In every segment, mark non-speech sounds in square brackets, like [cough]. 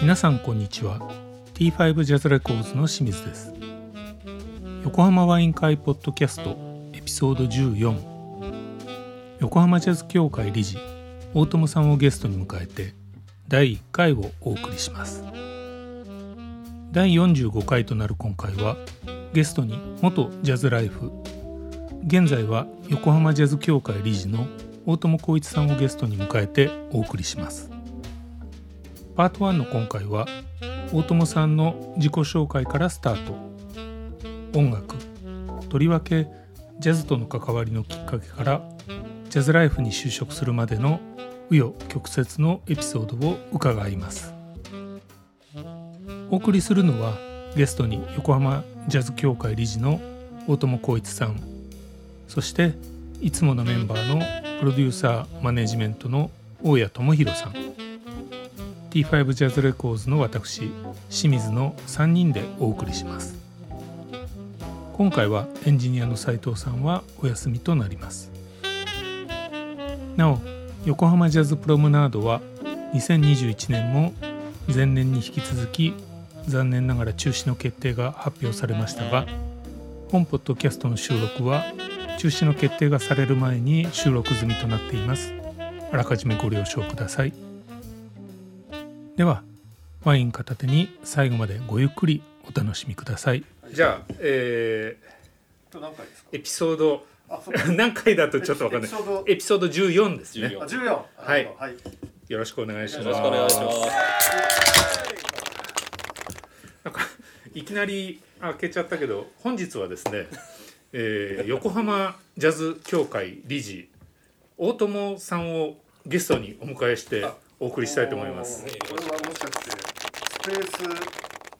皆さんこんにちは。T5 ジャズレコーズの清水です。横浜ワイン会ポッドキャストエピソード14横浜ジャズ協会理事大友さんをゲストに迎えて第1回をお送りします。第45回となる今回はゲストに元ジャズライフ。現在は横浜ジャズ協会理事の大友光一さんをゲストに迎えてお送りします。パート1の今回は大友さんの自己紹介からスタート。音楽とりわけジャズとの関わりのきっかけからジャズライフに就職するまでの紆余曲折のエピソードを伺います。お送りするのはゲストに横浜ジャズ協会理事の大友光一さん。そしていつものメンバーのプロデューサーマネジメントの大谷智弘さん。T5 ジャズレコーズの私清水の3人でお送りします。今回はエンジニアの斉藤さんはお休みとなります。なお横浜ジャズプロムナードは2021年も前年に引き続き残念ながら中止の決定が発表されましたが本ポッドキャストの収録は中止の決定がされる前に収録済みとなっています。あらかじめご了承ください。ではワイン片手に最後までごゆっくりお楽しみください。じゃあ、え今日何回ですかー、エピソード [laughs] 何回だとちょっとわかんない。エピソード。エピソード14ですね。14あ十四。はい。はいよろしくお願い。しますよろしくお願いします。なんかいきなり開けちゃったけど本日はですね、えー、[laughs] 横浜ジャズ協会理事大友さんをゲストにお迎えしてお送りしたいと思います。これはもしかしてスペース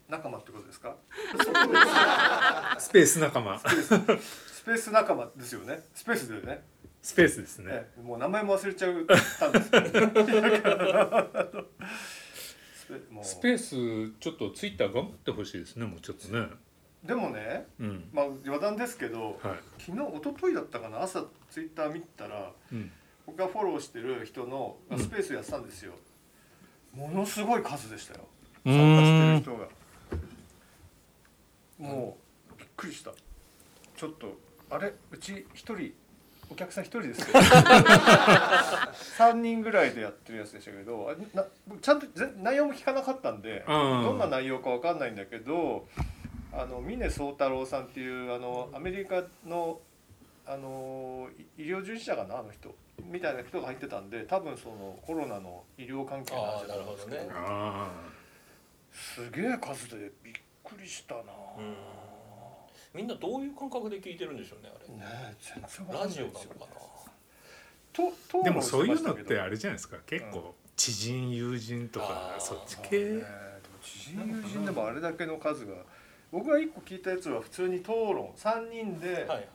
仲間ってことですか？[laughs] スペース仲間。スペース仲間ですよね。スペースだよね。スペースですね。ええ。もう名前も忘れちゃったんですけど。スペースちょっとツイッター頑張ってほしいですねもうちょっとね。でもねうん。まあ余談ですけどはい。昨日一昨日だったかな朝ツイッター見たらうん。僕がフォローしてる人のがスペースやってたんですよ、ものすごい数でしたよ。う参加してる人が。もうびっくりした。ちょっとあれうち一人お客さん一人ですけど3人ぐらいでやってるやつでしたけどな僕ちゃんとぜ内容も聞かなかったんでうん。どんな内容かわかんないんだけどあの峰宗太郎さんっていうあのアメリカのあのい医療従事者かなあの人。みたいな人が入ってたんで多分そのコロナの医療関係の話だと思うんですけどあーなるあすげえ数でびっくりしたな、ねうんみんなどういう感覚で聞いてるんでしょうねあれ。え全然わかんないラジオなのかな。とでもそういうのってあれじゃないですか結構知人友人とかそっち系でも知人友人でもあれだけの数が僕が一個聞いたやつは普通に討論3人で、はいはい。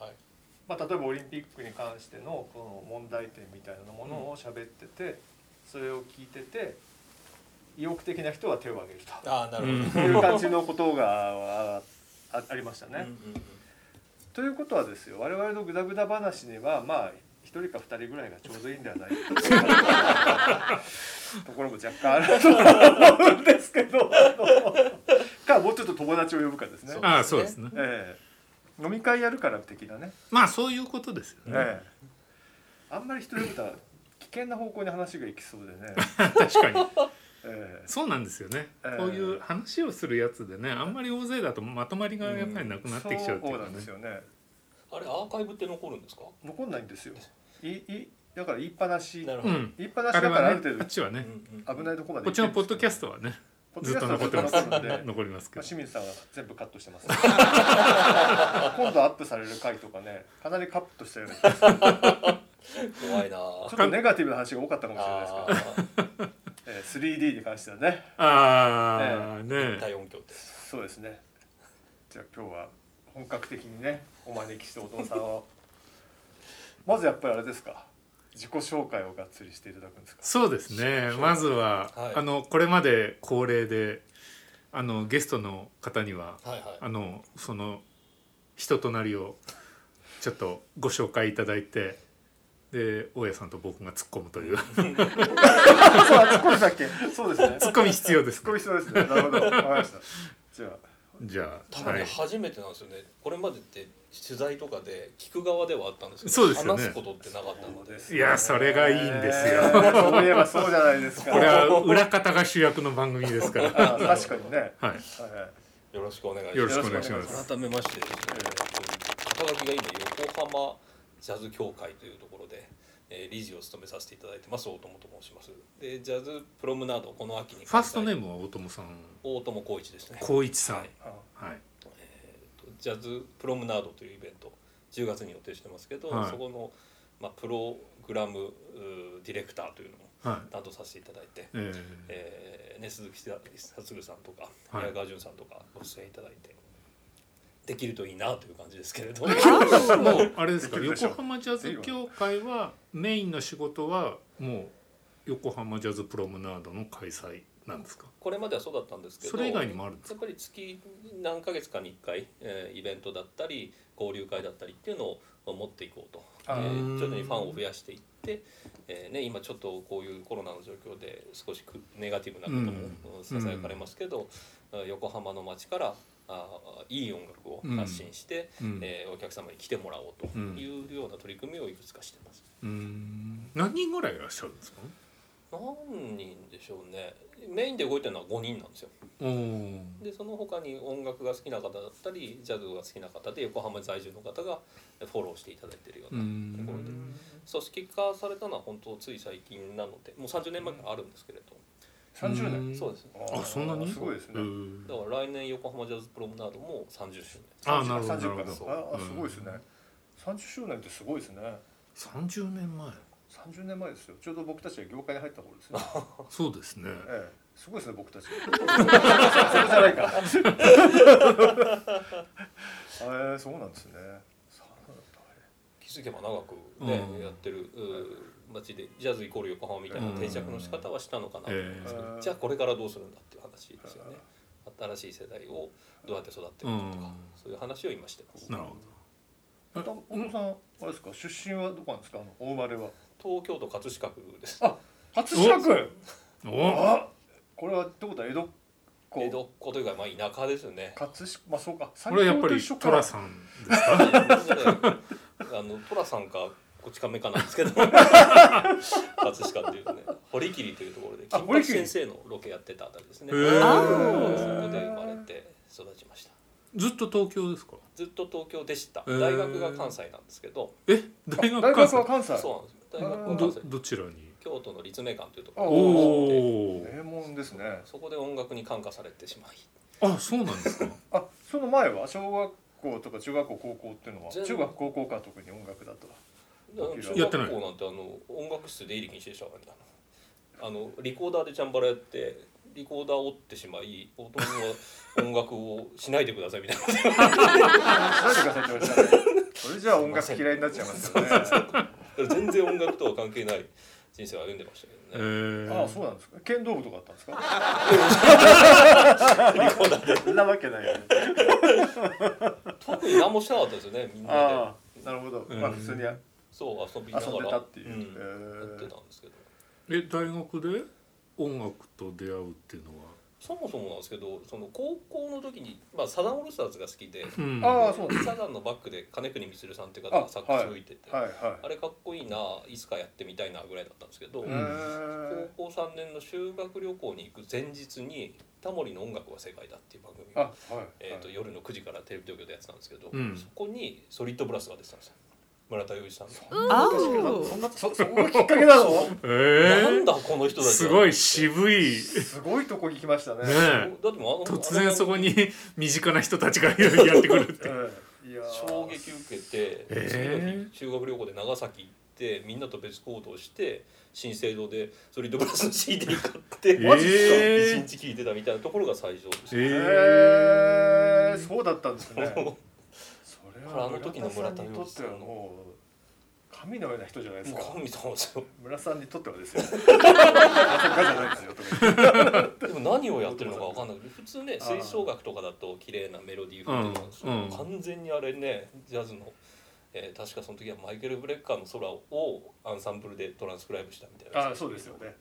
まあ、例えばオリンピックに関してのこの問題点みたいなものを喋ってて、それを聞いてて意欲的な人は手を挙げると。ああなるほど。いう感じのことがああありましたね。うんうんうん。ということはですよ我々のグダグダ話にはまあ一人か二人ぐらいがちょうどいいんではないかと。[laughs] ころも若干あると思うんですけど。[laughs] かもうちょっと友達を呼ぶかですね。ああそうですね。ええ。飲み会やるから的なね、まあそういうことですよね。ええ。あんまり人呼ぶと危険な方向に話がいきそうでね、[laughs] 確かにええ。そうなんですよね、えーこういう話をするやつでねあんまり大勢だとまとまりがやっぱりなくなってきちゃうっていうかね。そうなんですよね。あれアーカイブって残るんですか？残んないんですよ。いいだから言いっぱなし。なるほど。うん。言いっぱなしだからある程度はねあっちはね。危ないところまでこっちのポッドキャスストはねトずっと残ってます。残るんで。残りますけど。まあ、清水さんは全部カットしてます。[laughs] 今度アップされる回とかねかなりカットしたような気がする。ちょ怖いな。っとネガティブな話が多かったかもしれないですけど。えー、3D に関してはね。ああね大音響って。そうですね。じゃあ今日は本格的にねお招きしてお父さんを。[laughs] まずやっぱりあれですか？自己紹介をがっつりしていただくんですか？そうですね。まずは、はい。あのこれまで恒例であのゲストの方にははいはい。あのその人となりをちょっとご紹介いただいてで大家さんと僕が突っ込むという。そうツッコミだっけ？そうですね。突っ込み必要ですツッコミ必要ですね。なるほど。わかりました。じゃあ。じゃ多分ねあはい。初めてなんですよね。これまでって取材とかで聞く側ではあったんですけどそうですよね。話すことってなかったので。いやそれがいいんですよ。そういえばそうじゃないですか。これは裏方が主役の番組ですから。あ確かにね。はい。はいはい。よろしくお願いします。よろしくお願いします。改めましてですね。肩書きが今横浜ジャズ協会というところで、えー理事を務めさせていただいてます大友と申します。でジャズプロムナードこの秋にファーストネームムは大友さん。大友光一ですね。光一さん。はい。あはい。えーとジャズプロムナードというイベント10月に予定してますけど、はい。そこの、まあ、プログラムディレクターというのをはい。担当させていただいて、ええーね、鈴木達さんとかはい。宮川淳さんとかご出演いただいてできるといいなという感じですけれど。ー、もうあれですか？横浜ジャズ協会はメインの仕事はもう横浜ジャズプロムナードの開催なんですか？これまではそうだったんですけどそれ以外にもあるんですか？やっぱり月何ヶ月かに1回、えーイベントだったり交流会だったりっていうのを持っていこうと、えあー。ー徐々にファンを増やしていって、えーね、今ちょっとこういうコロナの状況で少しくネガティブなこともうん。ささやかれますけど、あ横浜の街からあーいい音楽を発信して、うん。えーお客様に来てもらおうというような取り組みをいくつかしてます。うん。何人ぐらいいらっしゃるんですか？何人でしょうね。メインで動いてるのは5人なんですよ。でその他に音楽が好きな方だったりジャズが好きな方で横浜在住の方がフォローしていただいているよううなところで。ん組織化されたのは本当つい最近なのでもう30年前からあるんですけれど30うん。年そうですあそんなに？すごいですね。うんだから来年横浜ジャズプロムナードも30周あなるほどな30るほど。かああすごいですね。30周年ってすごいですね。30年前？30年前ですよ。ちょうど僕たちが業界に入った頃ですね [laughs] そうですね。ええ。すごいですね僕たち。[laughs] それじゃないか。[laughs] ええそうなんですね。気づけば長くね、うん。やってる。うー街でジャズイコール横浜みたいな定着の仕方はしたのかな。と思いますけど、ええじゃあこれからどうするんだっていう話ですよね。新しい世代をどうやって育っていくのかとか、うん。そういう話を今してます。なるほお父お父さんあれですか出身はどこなんですか？あのお生まれは。東京都葛飾区です。あ葛飾区！どお。あこれはってことは江戸っ子？江戸っ子というかまあ田舎ですよね。葛飾まあそうか。これはやっぱり寅さんですか？[laughs] あの寅さんかこち亀かなんですけど。[laughs] 葛飾っていうとね。堀切というところで金八あ堀切先生のロケやってたあたりですね。そこで生まれて育ちました。ずっと東京ですか？ずっと東京でした。大学が関西なんですけど、え？大学大学は関西。そうなんですよ。大学はど関西。どちらに？京都の立命館というとこあろおに名門ですね。そこで音楽に感化されてしまい、あそうなんですか？[laughs] あその前は小学校とか中学校高校っていうのは全中学高校か特に音楽だと。中やってない。学校なんてあの音楽室で入り禁止でしたからね。あのあのリコーダーでチャンバラやってリコーダーを折ってしまい大人は音楽をしないでくださいみたいな。それじゃあ音楽嫌いになっちゃいますよね。全然音楽とは関係ない人生を歩んでましたけえどね、ー。ああそうなんですか。剣道部とかあったんですか？[laughs] リコーダーで。そんなわけないよね。[laughs] 特に何もしてなかったですよねみんなで。ああなるほど、うん。まあ普通にそう遊びながら。遊んでたっていう、んえやってーたんですけど。え大学で音楽と出会うっていうのは？そもそもなんですけどその高校の時に、まあ、サザンオールスターズが好きで、うん。ああそうサザンのバックで金国光さんっていう方がサックス吹いてて、はいはい。あれかっこいいないつかやってみたいなぐらいだったんですけど、高校3年の修学旅行に行く前日に「タモリの音楽は世界だ」っていう番組あを、はい。えー、と夜の9時からテレビ東京でやってたんですけど、うん。そこにソリッドブラスが出てたんですよ村田洋一さん。の。あそんなそそこがきっかけなの？えなんー、だこの人たちは。すごい渋い。すごいとこに来ましたね。ねえ。だってもうあの突然そこに身近な人たちがやってくるって。ええいやー。衝撃受けて、えー。次の日修学旅行で長崎行ってみんなと別行動して新生堂でソリッドブラスの CD 買ってマジっすか？一日聴いてたみたいなところが最初ですね。えへえそうだったんですねそれはあの時の村田洋一さんのにとってはもう神のような人じゃないですか。神様ですよ。村さんにとってはですよ。[laughs] でも何をやってるのか分かんない。けど普通ね吹奏楽とかだと綺麗なメロディー風っていううんうん。完全にあれねジャズの、えー確かその時はマイケル・ブレッカーの空をアンサンブルでトランスクライブしたみたいな。あそうですよね。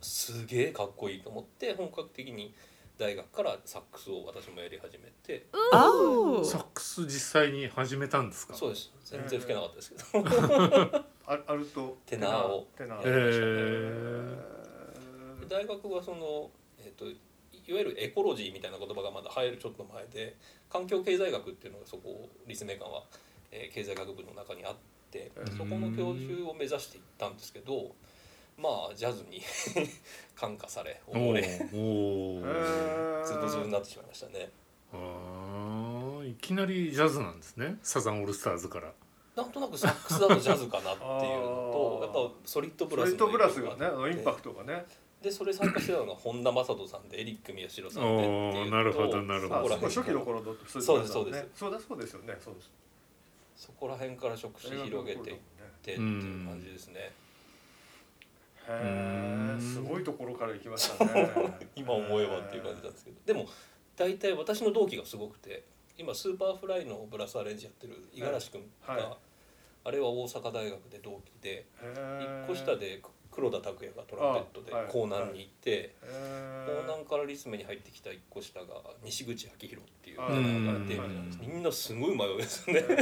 すげえかっこいいと思って本格的に大学からサックスを私もやり始めて。あサックス実際に始めたんですか？そうです。全然吹けなかったですけど。あアルトテナーを。テナー。ええー、大学はその、えー、といわゆるエコロジーみたいな言葉がまだ入るちょっと前で環境経済学っていうのがそこ立命館は、えー経済学部の中にあってうんそこの教授を目指していったんですけどまあジャズに [laughs] 感化されお溺れーおー。ズブズブになってしまいましたね。きなりジャズなんですね。サザンオールスターズから。なんとなくサックスだとジャズかなっていうのとやっぱソリッドブソリッラスのドブラインパクトがね。でそれ参加してたのが本田正人さんでエリック宮代さんでおってーいうなるほどなるほど。あそこそこら。辺初期の頃だねそうですそうです。そうだそうですよねそうです。そこら辺から触手広げていってっていう感じですね。へうん。えすごいところから行きましたね。[laughs] 今思えばっていう感じなんですけど。でも大体私の同期がすごくて今スーパーフライのブラスアレンジやってる五十嵐君が、はい。あれは大阪大学で同期でへ一個下で黒田卓也がトランペットで甲南に行って甲南からリズムに入ってきた一個下が西口明宏っていうあ方がいてみんみんなすごい迷いですね。黒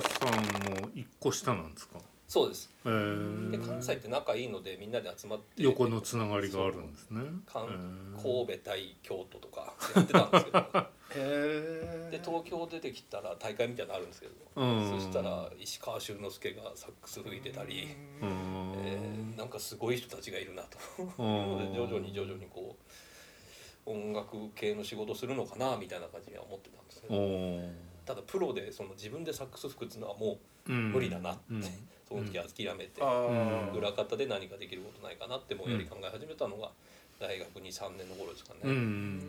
田さんも一個下なんですか？そうです。えー、で関西って仲いいのでみんなで集まって横のつながりがあるんですね。神戸対京都とかやってたんですけど。[laughs] えで東京出てきたら大会みたいなのあるんですけど、うん。そしたら石川修之助がサックス吹いてたり、うん。えーなんかすごい人たちがいるなと。[laughs] 徐々に徐々にこう音楽系の仕事するのかなみたいな感じには思ってたんですけおどー。ただプロでその自分でサックス吹くっていうのはもううん。無理だなって、うんその時諦めて、あー裏方で何かできることないかなってもうやり考え始めたのが大学23年の頃ですかね。うん。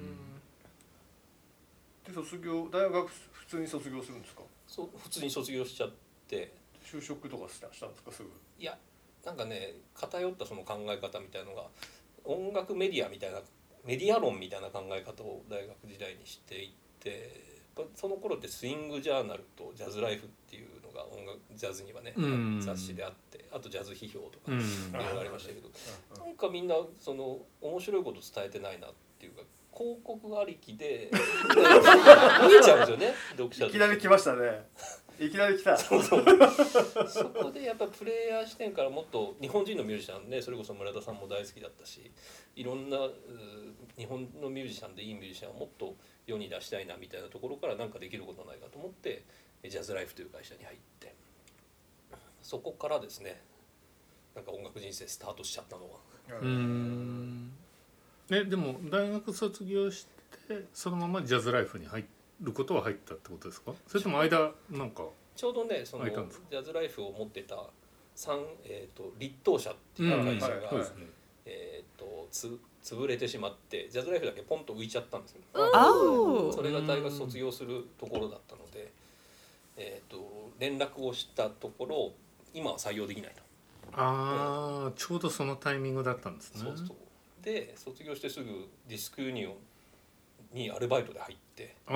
で卒業大学普通に卒業するんですか？そう普通に卒業しちゃって。就職とかしたしたんですかすぐ？いやなんかね偏ったその考え方みたいのが音楽メディアみたいなメディア論みたいな考え方を大学時代にしていってやっぱその頃ってスイングジャーナルとジャズライフっていうのが音楽ジャズにはね、うん。雑誌であってあとジャズ批評とかうん。いろいろありましたけど、なんかみんなその面白いこと伝えてないなっていうか広告ありきで [laughs] 見えちゃうんですよね読者いきなり来ましたね。いきなり来た。そうそう。そこでやっぱプレイヤー視点からもっと日本人のミュージシャンねそれこそ村田さんも大好きだったしいろんなう日本のミュージシャンでいいミュージシャンをもっと世に出したいなみたいなところから何かできることないかと思ってジャズライフという会社に入ってそこからですねなんか音楽人生スタートしちゃったのは。うん。えでも大学卒業してそのままジャズライフに入ることは入ったってことですか？それとも間なんかちょうどねそのジャズライフを持ってた三えー、と立東社っていう会社が、うんはいね。えー、とつ潰れてしまってジャズライフだけポンと浮いちゃったんですよ。それが大学卒業するところだったので、えー、と連絡をしたところ今は採用できないと、ああちょうどそのタイミングだったんですね。そうそう。で卒業してすぐディスクユニオンにアルバイトで入って、ああ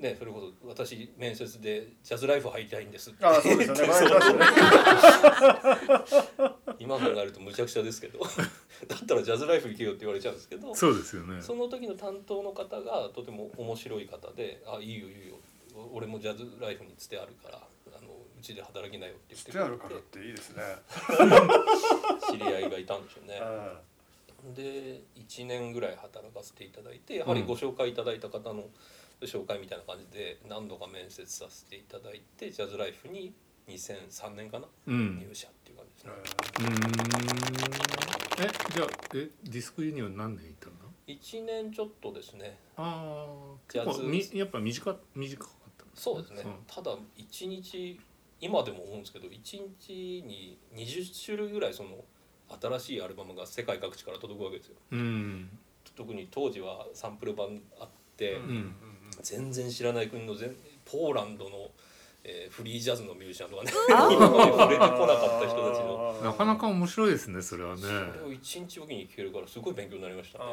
ね、それこそ私面接で「ジャズライフ入りたいんです」って。ああそうですよね。[laughs] [laughs] 今考えるとむちゃくちゃですけど。[laughs] だったらジャズライフ行けよって言われちゃうんですけど。そうですよね。その時の担当の方がとても面白い方で「あいいよいいよ俺もジャズライフにつてあるからあのうちで働きなよ」って言ってして。あるからっていいですね。[laughs] 知り合いがいたんでしょうね。あ [laughs] で1年ぐらい働かせていただいてやはりご紹介いただいた方の紹介みたいな感じで何度か面接させていただいてジャズライフに2003年かなうん。入社っていう感じですね。うーん。えじゃあえディスクユニオン何年いたんだ1年ちょっとですね。ああジャズ結構みやっぱ短短そうですね。ん。ただ1日今でも思うんですけど1日に20種類ぐらいその新しいアルバムが世界各地から届くわけですよ。うん。特に当時はサンプル版あって、うん。うん。全然知らない国の全ポーランドの、ええーフリージャズのミュージシャンとかね [laughs] 今まで触れてこなかった人たちの。なかなか面白いですねそれはね。それを一日おきに聞けるからすごい勉強になりましたね。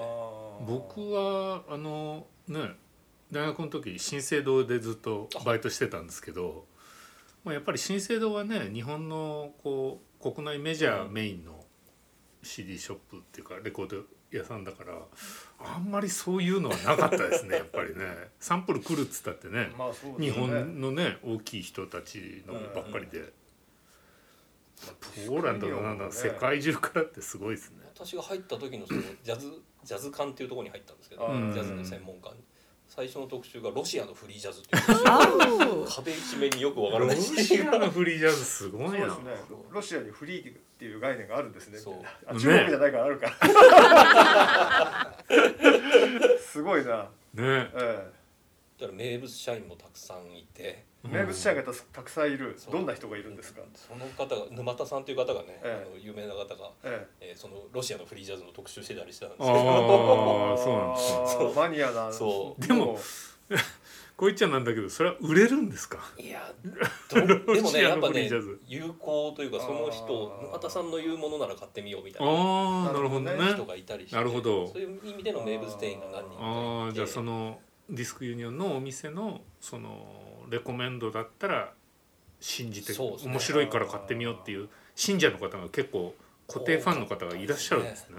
僕はあのね大学の時新生堂でずっとバイトしてたんですけど、まあ、やっぱり新生堂はね日本のこう国内メジャーメインの CD ショップっていうかレコード屋さんだからあんまりそういうのはなかったですね [laughs] やっぱりね。サンプル来るっつったってねまあそう日本のね大きい人たちのばっかりで。ポーランドのなんだ世界中からってすごいですね。私が入った時のそのジャズジャズ館っていうところに入ったんですけど、うん。ジャズの専門館に最初の特集がロシアのフリージャズっていう。壁一面によくわからロない。シアのフリージャズすごいな。ねロシアにフリーっていう概念があるんですね。そう中国じゃないからあるから。[laughs] すごいな、ね。えだから名物社員もたくさんいて。え、名物社員がたたくさんいる。どんな人がいるんですか、その方が沼田さんという方がね、ええ。あの有名な方が、ええ。ーそのロシアのフリージャズの特集してたりしてたんであすけど。あー [laughs] そうなんですマニアなそう。でも [laughs] こう言っちゃなんだけどそれは売れるんですか？いやどでもロシアのねやっぱねフリージャズ。有効というかその人沼田さんの言うものなら買ってみようみたいなああなるほどね。人がいたりして。なるほど。そういう意味での名物店員が何人かいて。ああじゃあそのディスクユニオンのお店のそのレコメンドだったら信じてね。面白いから買ってみようっていう信者の方が結構固定ファンの方がいらっしゃるんですね。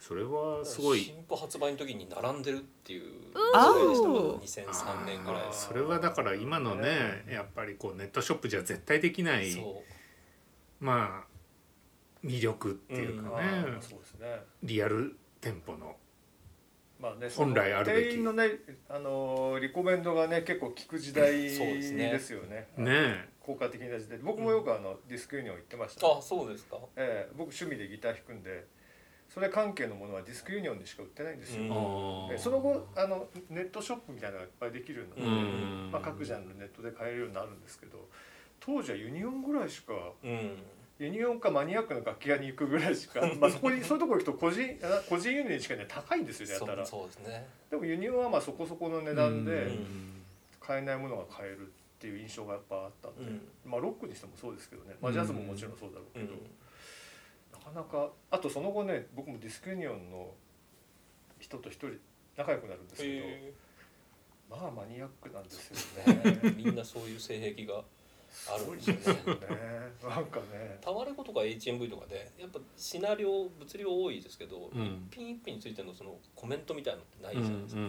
それはすごい。新譜発売の時に並んでるっていうあー。時代でしたから2003年ぐらい。それはだから今のねやっぱりこうネットショップじゃ絶対できないまあ魅力っていうかね。リアル店舗のまあね本来あるべき。店員のねあのーリコメンドがね結構効く時代そうですよね。ね効果的な時代。僕もよくあのディスクユニオン行ってました。ね、あそうですか。ええ僕趣味でギター弾くんでそれ関係のものはディスクユニオンでしか売ってないんですよ、うん。その後あのネットショップみたいなのがいっぱいできるようになって、うん。まあ、各ジャンルネットで買えるようになるんですけど当時はユニオンぐらいしかうんユニオンかマニアックな楽器屋に行くぐらいしかまあそこに [laughs] そういうところ行くと個人あ [laughs] 個人輸入にしかね高いんですよねやったら。そうですね。でもユニオンはまあそこそこの値段でうん。買えないものが買えるっていう印象がやっぱあったんで、うん。まあロックにしてもそうですけどね、まあ、ジャズももちろんそうだろうけど、うん。なかなかあとその後ね僕もディスクユニオンの人と一人仲良くなるんですけど、へまあマニアックなんですよーね。[laughs] みんなそういう性癖があるんですよね。なんかねタワレコとか HMV とかでやっぱシナリオ物量多いですけど、うん。一品一品についてのそのコメントみたいなのってないうんじゃないですか、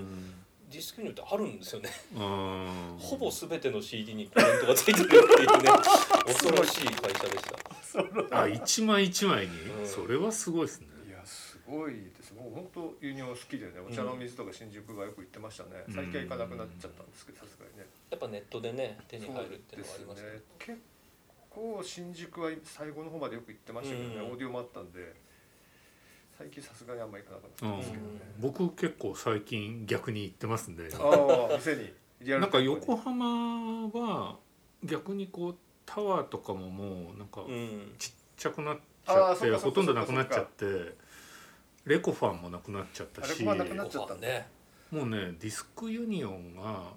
ディスクによってあるんですよね、うん。ほぼ全ての CD にコメントがついてるっていうね [laughs] 恐ろしい会社でした。あ一枚一枚に、うん。それはすごいですねごいです。もう本当ユニオン好きでねお茶の水とか新宿がよく行ってましたね、うん。最近は行かなくなっちゃったんですけどさすがにね。やっぱネットでね手に入るっていうのはありますね。結構新宿は最後の方までよく行ってましたけどね、うん。オーディオもあったんで最近さすがにあんま行かなくなったんですけどね、僕結構最近逆に行ってますんで。ああ店に。リアルなんか横浜は逆にこうタワーとかももうなんかうん。ちっちゃくなっちゃってほとんどなくなっちゃってレコファンもなくなっちゃったあしレコファンなくなっごちゃった飯ね。もうねディスクユニオンが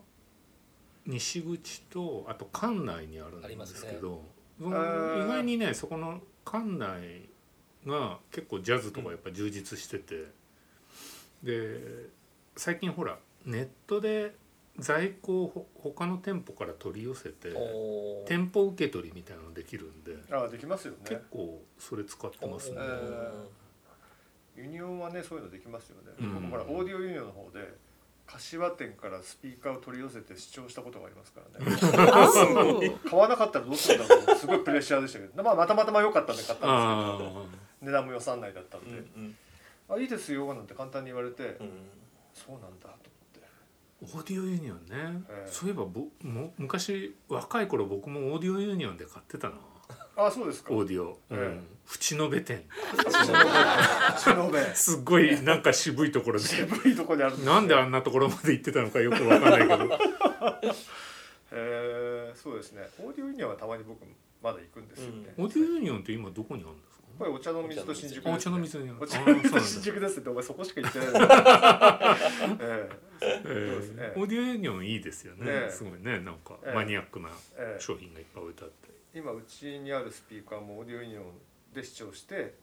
西口とあと館内にあるんですけど、そのあー意外にねそこの館内が結構ジャズとかやっぱ充実してて、で最近ほらネットで在庫をほ他の店舗から取り寄せて店舗受け取りみたいなのできるんでああできますよね。結構それ使ってますね。ユニオンはねそういうのできますよね、うん。僕ほらオーディオユニオンの方で柏店からスピーカーを取り寄せて試聴したことがありますからね。[laughs] 買わなかったらどうするんだろうすごいプレッシャーでしたけど、まあ、またまたま良かったんで買ったんあですけど値段も予算内だったんうんでうん「あいいですよ」なんて簡単に言われて、うん。そうなんだと思って。オーディオユニオンね、ええ。そういえばぼも昔若い頃僕もオーディオユニオンで買ってたなあそうですか。オーディオ、うん。え淵野辺店。すっごいなんか渋いところで。渋いところにあるなんであんなところまで行ってたのかよくわかんないけど。[laughs] えーそうですね。オーディオユニオンはたまに僕まだ行くんですよね、オーディオユニオンって今どこにあるんですか？これお茶の水と新宿です、ね、お茶の水にお茶あの水と新宿ですってお前そこしか言ってないええ。えそうですね。ーオーディオユニオンいいですよね、ええ。すごいね。なんかええマニアックなええ。商品がいっぱい置いてあって、今うちにあるスピーカーもオーディオユニオンで試聴して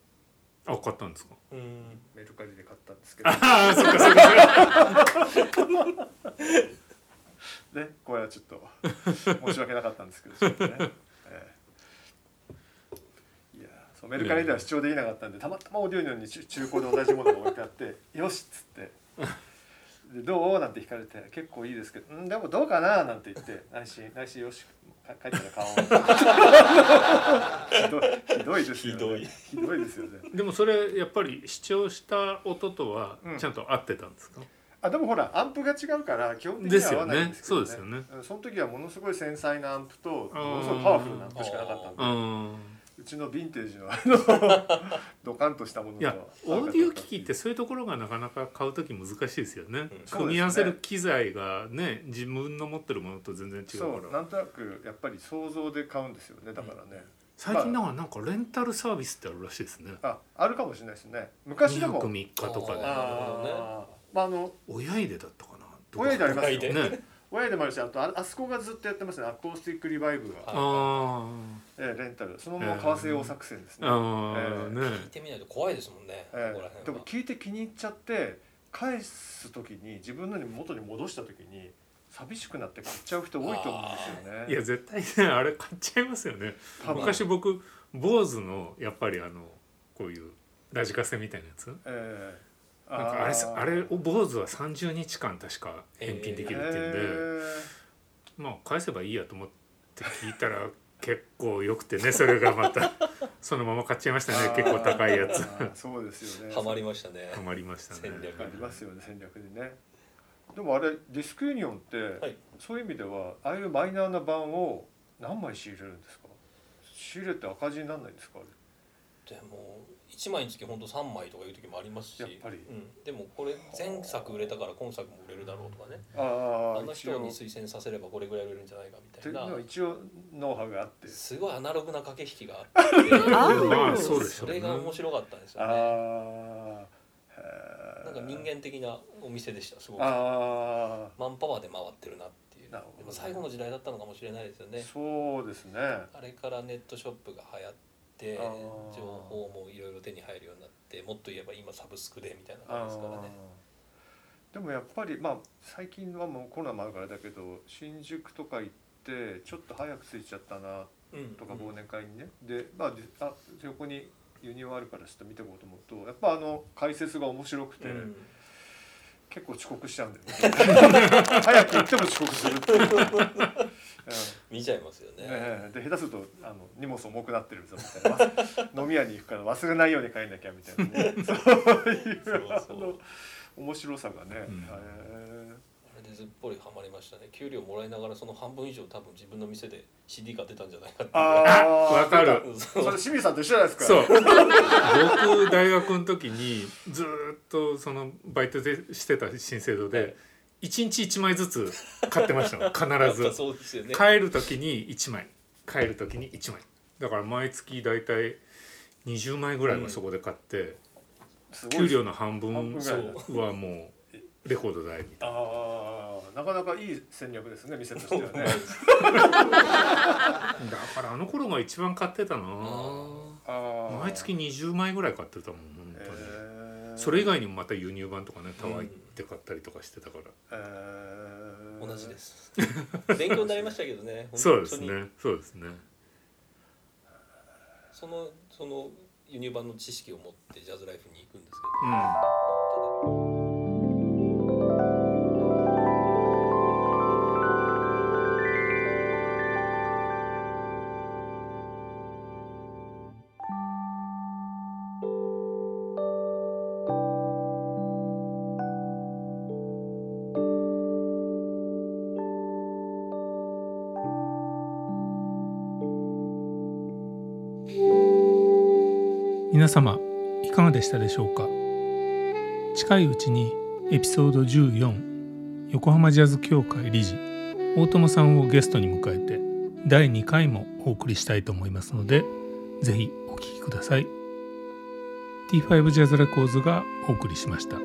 あ買ったんですか？うんメルカリで買ったんですけど。ああそっかそっか。[laughs] ねこれはちょっと申し訳なかったんですけどちょっとね、ええ。いやそうメルカリでは視聴できなかったんでたまたまオーディオユニオンに中中古で同じものが置いてあって「よし」っつって「でどう?」なんて聞かれて「結構いいですけどうんでもどうかな?」なんて言って内心内心よしか帰ったら買おうひどいひどいですよね。ひどい。ひどいですよね。でもそれやっぱり視聴した音とはうん。ちゃんと合ってたんですか、あでもほらアンプが違うから基本的には合わないんですけど、ね、ですよね。そうですんその時はものすごい繊細なアンプとものすごいパワフルなアンプしかなかったんでうんうちのヴィンテージのあの [laughs] ドカンとしたものと。いやオーディオ機器ってそういうところがなかなか買う時難しいですよね、うん組み合わせる機材がね自分の持ってるものと全然違そううから。なんとなくやっぱり想像で買うんですよね。だからね、最近だからなんかレンタルサービスってあるらしいですね。ああるかもしれないですね。昔で2も泊3日とかで。あまああの親入れだったかな？親でありますよ。ね親でもあるしあとああそこがずっとやってますね。アコースティックリバイブが、あえーレンタル。そのまま為替用作戦ですーね、あえーね聞いてみないと怖いですもんね、えここらーでも聞いて気に入っちゃって返す時に自分のに元に戻した時に寂しくなって買っちゃう人多いと思うんですよね。いや絶対ねあれ買っちゃいますよね。昔僕坊主のやっぱりあのこういうラジカセみたいなやつ？えーなんかあれーあれを坊主は30日間確か返品できるっていうんで、えまあ返せばいいやと思って聞いたら結構よくてねそれがまた。[laughs] そのまま買っちゃいましたー。ね結構高いやつ。[laughs] そうですよね。ハマりましたね。ハマりましたね。戦略ありますよね戦略でね。でもあれディスクユニオンって、はい。そういう意味ではああいうマイナーな版を何枚仕入れるんですか？仕入れて赤字にならないんですか？あれ。でも1枚につき本当3枚とかいう時もありますし。やっぱり。うん、でもこれ前作売れたから今作も売れるだろうとかね。ああの人に推薦させればこれぐらい売れるんじゃないかみたいな。一応ノウハウがあって。すごいアナログな駆け引きがあって。それが面ね。白かったんですあよね。なんか人間的なお店でしたすごく。あマンパワーで回ってるなっていう。でも最後の時代だったのかもしれないですよあ、ね。そうですね。あれからネットショップが流行ってあー。情報もいろいろ手に入るようになってもっと言えば今サブスクでみたいなあ感じですからね。ー。でもやっぱりまあ最近はもうコロナもあるからだけど新宿とか行ってちょっと早く着いちゃったなうん。とか忘年会にね、でまあじあ横にユニオンあるからちょっと見ていこうと思うとやっぱあの解説が面白くて、うん。結構遅刻しちゃうんだよね。早く行っても遅刻するっていう、うん見ちゃいますよね。ええで下手するとあの荷物重くなってるぞみたいな。[laughs] 飲み屋に行くから忘れないように帰んなきゃみたいなね。[laughs] そういうそうあそう。の面白さがね、うん。へあれでずっぽりハマりましたね。給料もらいながらその半分以上多分自分の店で CD 買ってたんじゃないかってあわかる。う。んそれ清水さんと一緒じゃないですか。そう。僕大学の時にずーっとそのバイトでしてた新制度はい。で1日1枚ずつ買ってました [laughs] 必ぱずそうですよね。帰る時に1枚。帰る時に1枚。だから毎月大体20枚ぐらいはそこで買って、すごい。給料の半分はもうレコード代みたいな。ああなかなかいい戦略ですね店としてはね。だからあの頃が一番買ってたな。毎月20枚ぐらい買ってたもんそれ以外にもまた輸入版とかねタワー行って買ったりとかしてたから、えー同じです。[laughs] 勉強になりましたけどね。そうですね。そうですね。そのその輸入版の知識を持ってジャズライフに行くんですうん。けど、皆様いかがでしたでしょうか？近いうちにエピソード14横浜ジャズ協会理事大友さんをゲストに迎えて第2回もお送りしたいと思いますのでぜひお聞きください85ジャズレコーズがお送りしました。